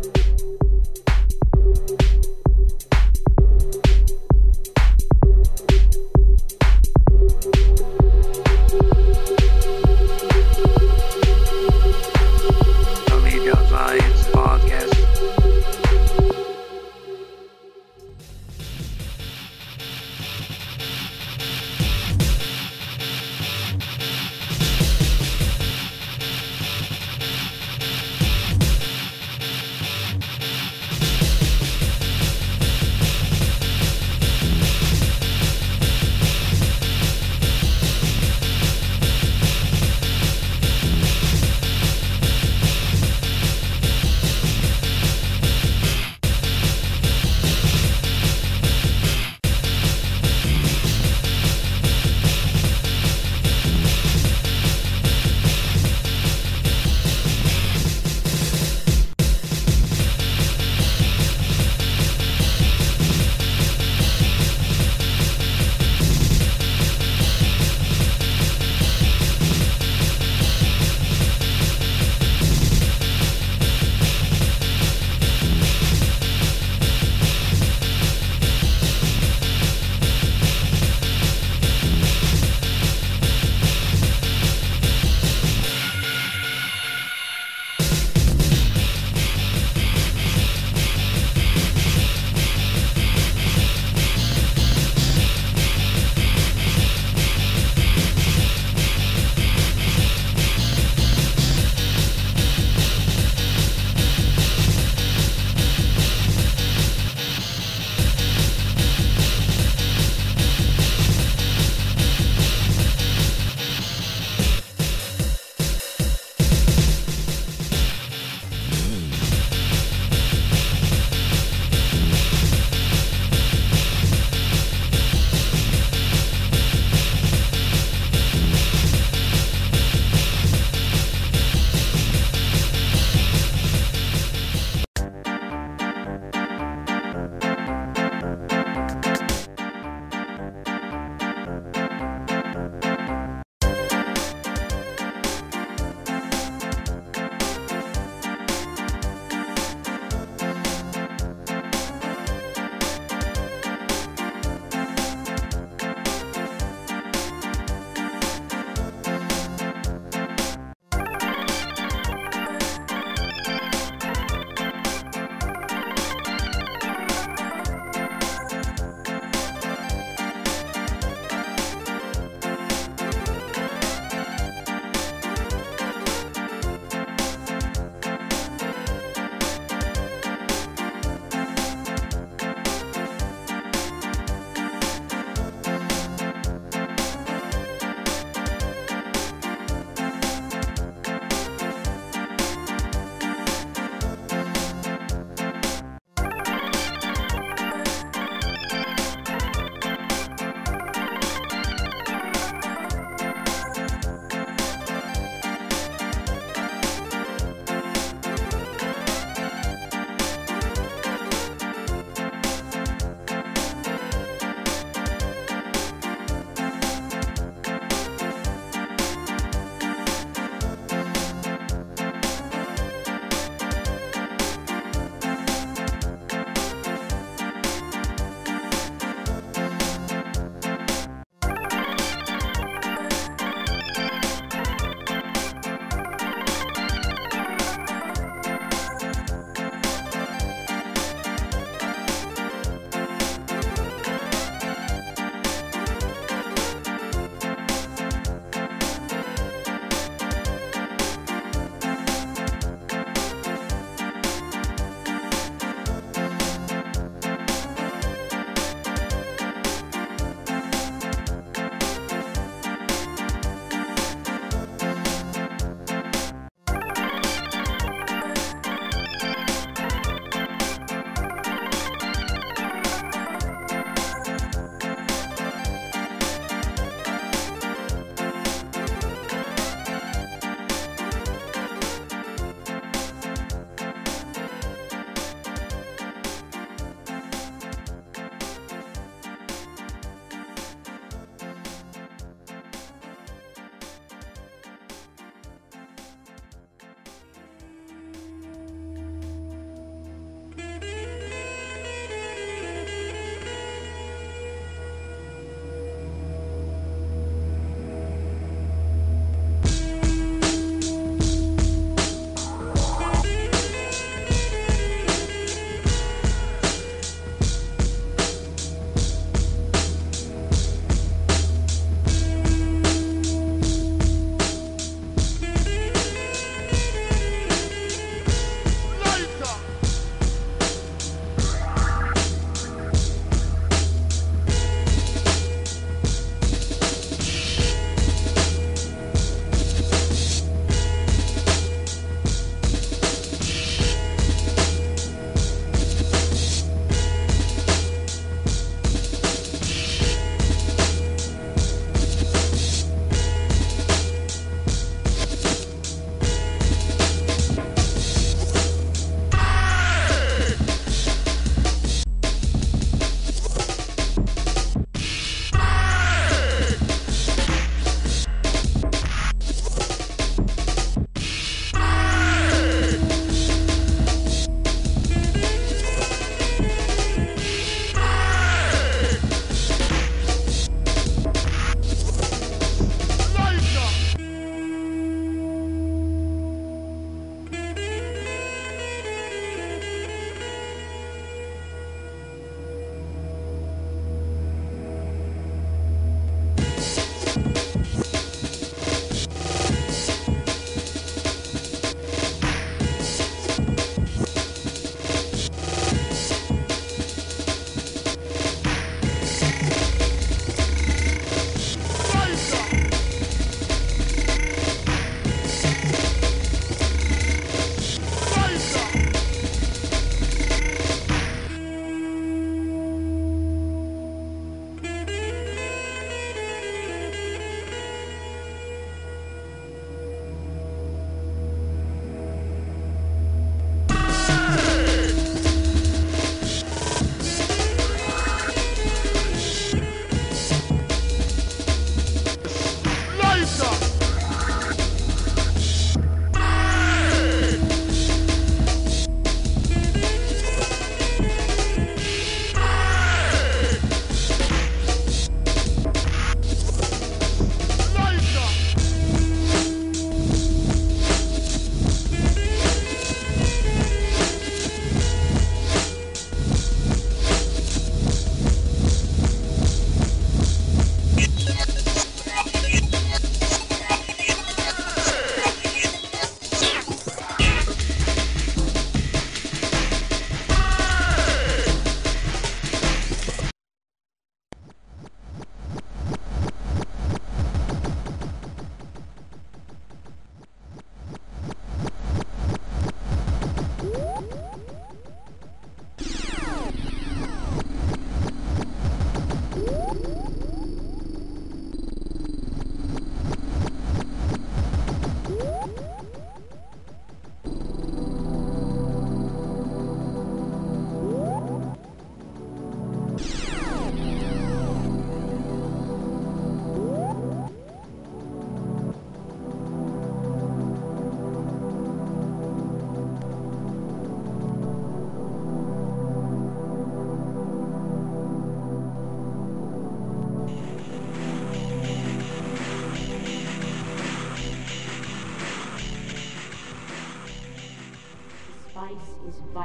Amiga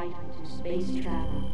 to space travel.